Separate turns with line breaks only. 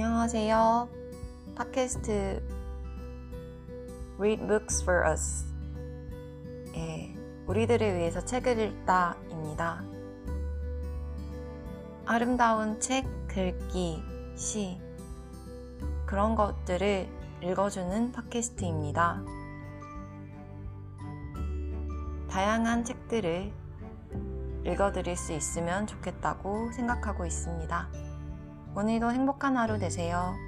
안녕하세요. 팟캐스트 Read Books for Us. 예, 우리들을 위해서 책을 읽다입니다. 아름다운 책, 글귀, 시, 그런 것들을 읽어주는 팟캐스트입니다. 다양한 책들을 읽어드릴 수 있으면 좋겠다고 생각하고 있습니다. 오늘도 행복한 하루 되세요.